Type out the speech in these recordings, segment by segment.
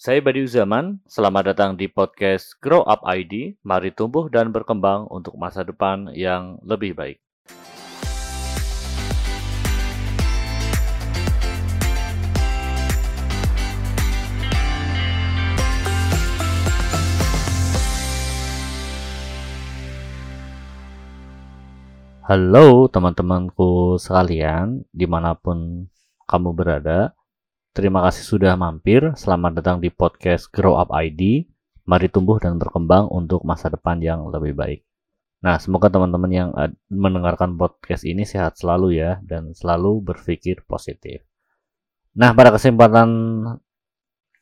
Saya Badi Uzaman, selamat datang di podcast Grow Up ID. Mari tumbuh dan berkembang untuk masa depan yang lebih baik. Halo teman-temanku sekalian, di mana pun kamu berada. Terima kasih sudah mampir. Selamat datang di podcast Grow Up ID. Mari tumbuh dan berkembang untuk masa depan yang lebih baik. Nah, semoga teman-teman yang mendengarkan podcast ini sehat selalu ya dan selalu berpikir positif. Nah, pada kesempatan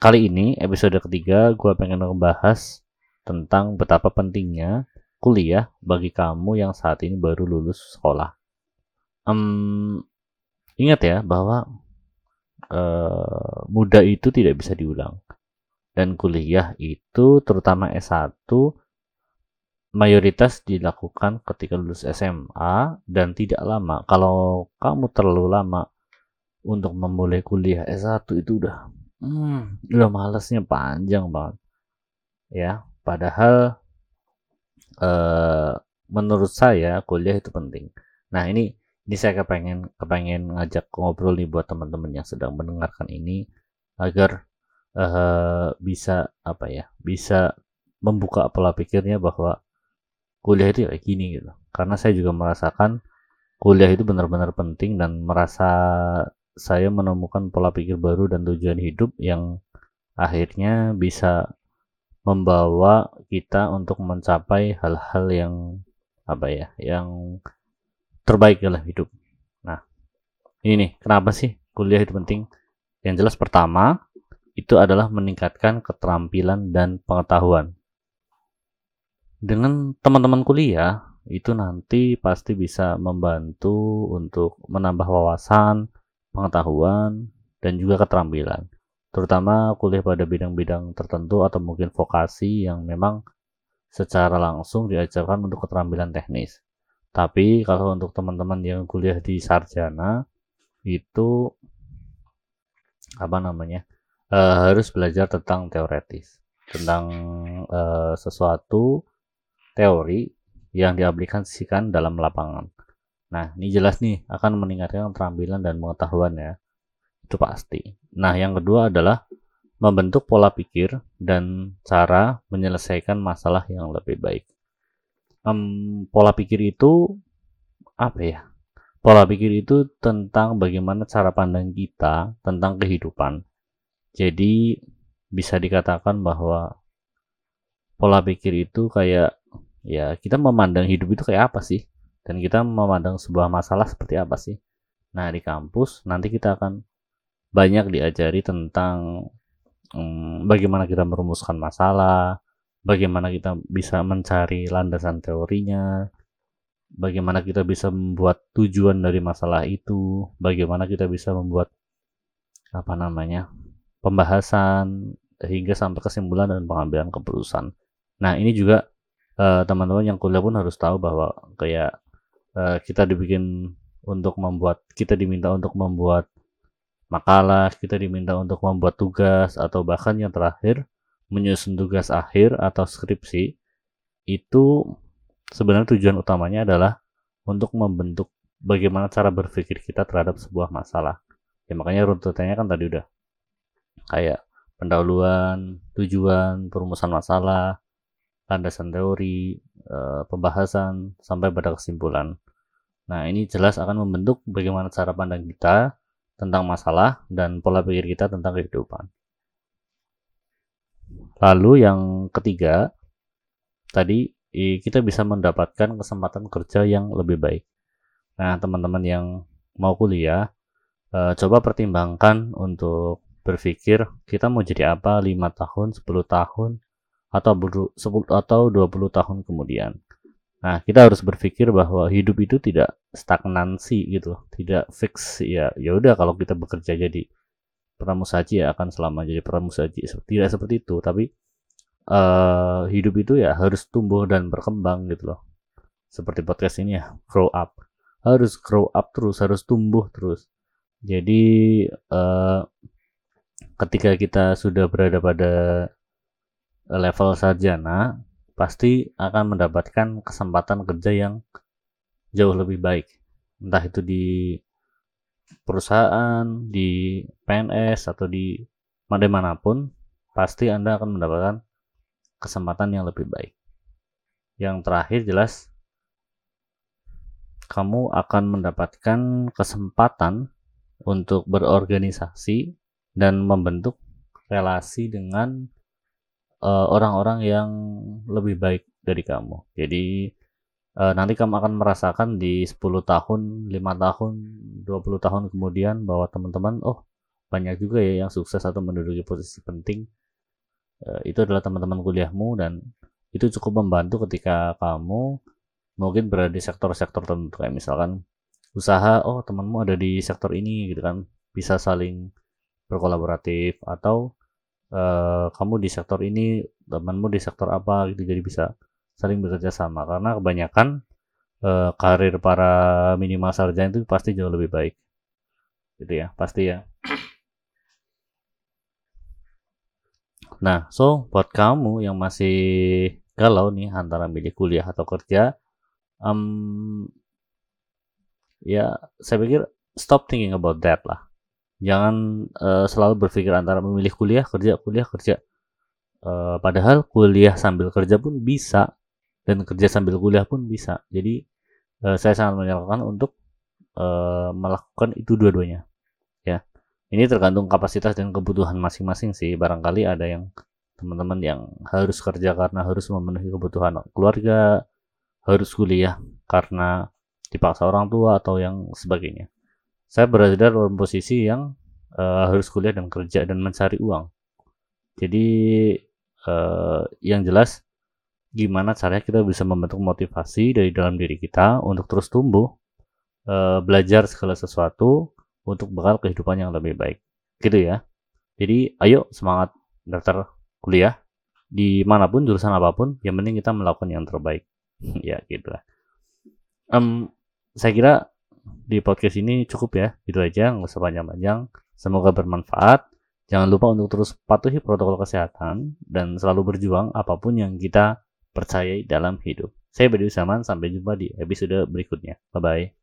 kali ini, episode ketiga, gue pengen ngebahas tentang betapa pentingnya kuliah bagi kamu yang saat ini baru lulus sekolah. Um, ingat ya bahwa uh, muda itu tidak bisa diulang. Dan kuliah itu terutama S1 mayoritas dilakukan ketika lulus SMA dan tidak lama. Kalau kamu terlalu lama untuk memulai kuliah S1 itu udah hmm, udah malesnya panjang banget. Ya, padahal uh, menurut saya kuliah itu penting. Nah ini ini saya kepengen kepengen ngajak ngobrol nih buat teman-teman yang sedang mendengarkan ini agar uh, bisa apa ya bisa membuka pola pikirnya bahwa kuliah itu kayak gini gitu. Karena saya juga merasakan kuliah itu benar-benar penting dan merasa saya menemukan pola pikir baru dan tujuan hidup yang akhirnya bisa membawa kita untuk mencapai hal-hal yang apa ya yang terbaik dalam hidup. Nah ini nih kenapa sih kuliah itu penting? Yang jelas pertama itu adalah meningkatkan keterampilan dan pengetahuan. Dengan teman-teman kuliah itu nanti pasti bisa membantu untuk menambah wawasan pengetahuan dan juga keterampilan. Terutama kuliah pada bidang-bidang tertentu atau mungkin vokasi yang memang secara langsung diajarkan untuk keterampilan teknis. Tapi kalau untuk teman-teman yang kuliah di sarjana itu apa namanya uh, harus belajar tentang teoretis tentang uh, sesuatu teori yang diaplikasikan dalam lapangan. Nah, ini jelas nih akan meningkatkan keterampilan dan pengetahuan ya itu pasti. Nah, yang kedua adalah membentuk pola pikir dan cara menyelesaikan masalah yang lebih baik. Um, pola pikir itu apa ya? Pola pikir itu tentang bagaimana cara pandang kita tentang kehidupan. Jadi bisa dikatakan bahwa pola pikir itu kayak ya kita memandang hidup itu kayak apa sih? Dan kita memandang sebuah masalah seperti apa sih? Nah, di kampus nanti kita akan banyak diajari tentang um, bagaimana kita merumuskan masalah, bagaimana kita bisa mencari landasan teorinya, bagaimana kita bisa membuat tujuan dari masalah itu, bagaimana kita bisa membuat apa namanya pembahasan hingga sampai kesimpulan dan pengambilan keputusan. Nah ini juga eh, teman-teman yang kuliah pun harus tahu bahwa kayak uh, kita dibikin untuk membuat kita diminta untuk membuat makalah, kita diminta untuk membuat tugas atau bahkan yang terakhir menyusun tugas akhir atau skripsi itu sebenarnya tujuan utamanya adalah untuk membentuk bagaimana cara berpikir kita terhadap sebuah masalah. Ya makanya runtutannya kan tadi udah kayak pendahuluan, tujuan, perumusan masalah, landasan teori, eh, pembahasan sampai pada kesimpulan. Nah, ini jelas akan membentuk bagaimana cara pandang kita tentang masalah dan pola pikir kita tentang kehidupan. Lalu yang ketiga, tadi kita bisa mendapatkan kesempatan kerja yang lebih baik. Nah, teman-teman yang mau kuliah, eh, coba pertimbangkan untuk berpikir kita mau jadi apa 5 tahun, 10 tahun, atau 10 atau 20 tahun kemudian. Nah, kita harus berpikir bahwa hidup itu tidak stagnansi gitu, tidak fix ya. Ya udah kalau kita bekerja jadi pramusaji ya akan selama jadi pramusaji. Tidak seperti itu, tapi uh, hidup itu ya harus tumbuh dan berkembang gitu loh. Seperti podcast ini ya, grow up. Harus grow up terus, harus tumbuh terus. Jadi uh, ketika kita sudah berada pada level sarjana pasti akan mendapatkan kesempatan kerja yang jauh lebih baik entah itu di perusahaan di PNS atau di mana pun pasti Anda akan mendapatkan kesempatan yang lebih baik yang terakhir jelas kamu akan mendapatkan kesempatan untuk berorganisasi dan membentuk relasi dengan eh, orang-orang uh, yang lebih baik dari kamu. Jadi uh, nanti kamu akan merasakan di 10 tahun, 5 tahun, 20 tahun kemudian bahwa teman-teman oh banyak juga ya yang sukses atau menduduki posisi penting. Uh, itu adalah teman-teman kuliahmu dan itu cukup membantu ketika kamu mungkin berada di sektor-sektor tertentu kayak misalkan usaha oh temanmu ada di sektor ini gitu kan bisa saling berkolaboratif atau uh, kamu di sektor ini temanmu di sektor apa gitu jadi bisa saling bekerja sama. Karena kebanyakan uh, karir para minimal sarjana itu pasti jauh lebih baik. Gitu ya pasti ya. Nah so buat kamu yang masih galau nih antara milih kuliah atau kerja um, ya saya pikir stop thinking about that lah. Jangan uh, selalu berpikir antara memilih kuliah kerja kuliah kerja. Uh, padahal kuliah sambil kerja pun bisa dan kerja sambil kuliah pun bisa. Jadi uh, saya sangat menyarankan untuk uh, melakukan itu dua-duanya. Ya, ini tergantung kapasitas dan kebutuhan masing-masing sih. Barangkali ada yang teman-teman yang harus kerja karena harus memenuhi kebutuhan keluarga, harus kuliah karena dipaksa orang tua atau yang sebagainya. Saya berada dalam posisi yang uh, harus kuliah dan kerja dan mencari uang. Jadi uh, yang jelas gimana caranya kita bisa membentuk motivasi dari dalam diri kita untuk terus tumbuh, e, belajar segala sesuatu untuk bekal kehidupan yang lebih baik. Gitu ya. Jadi ayo semangat daftar kuliah di mana pun jurusan apa pun, yang penting kita melakukan yang terbaik. ya gitu lah. Um, saya kira di podcast ini cukup ya, itu aja, nggak usah panjang-panjang. Semoga bermanfaat. Jangan lupa untuk terus patuhi protokol kesehatan dan selalu berjuang apa pun yang kita percayai dalam hidup. Saya Budi Usaman, sampai jumpa di episode berikutnya. Bye-bye.